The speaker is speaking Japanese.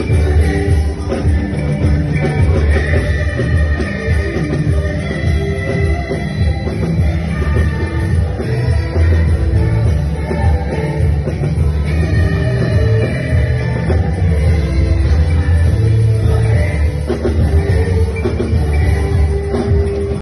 あら。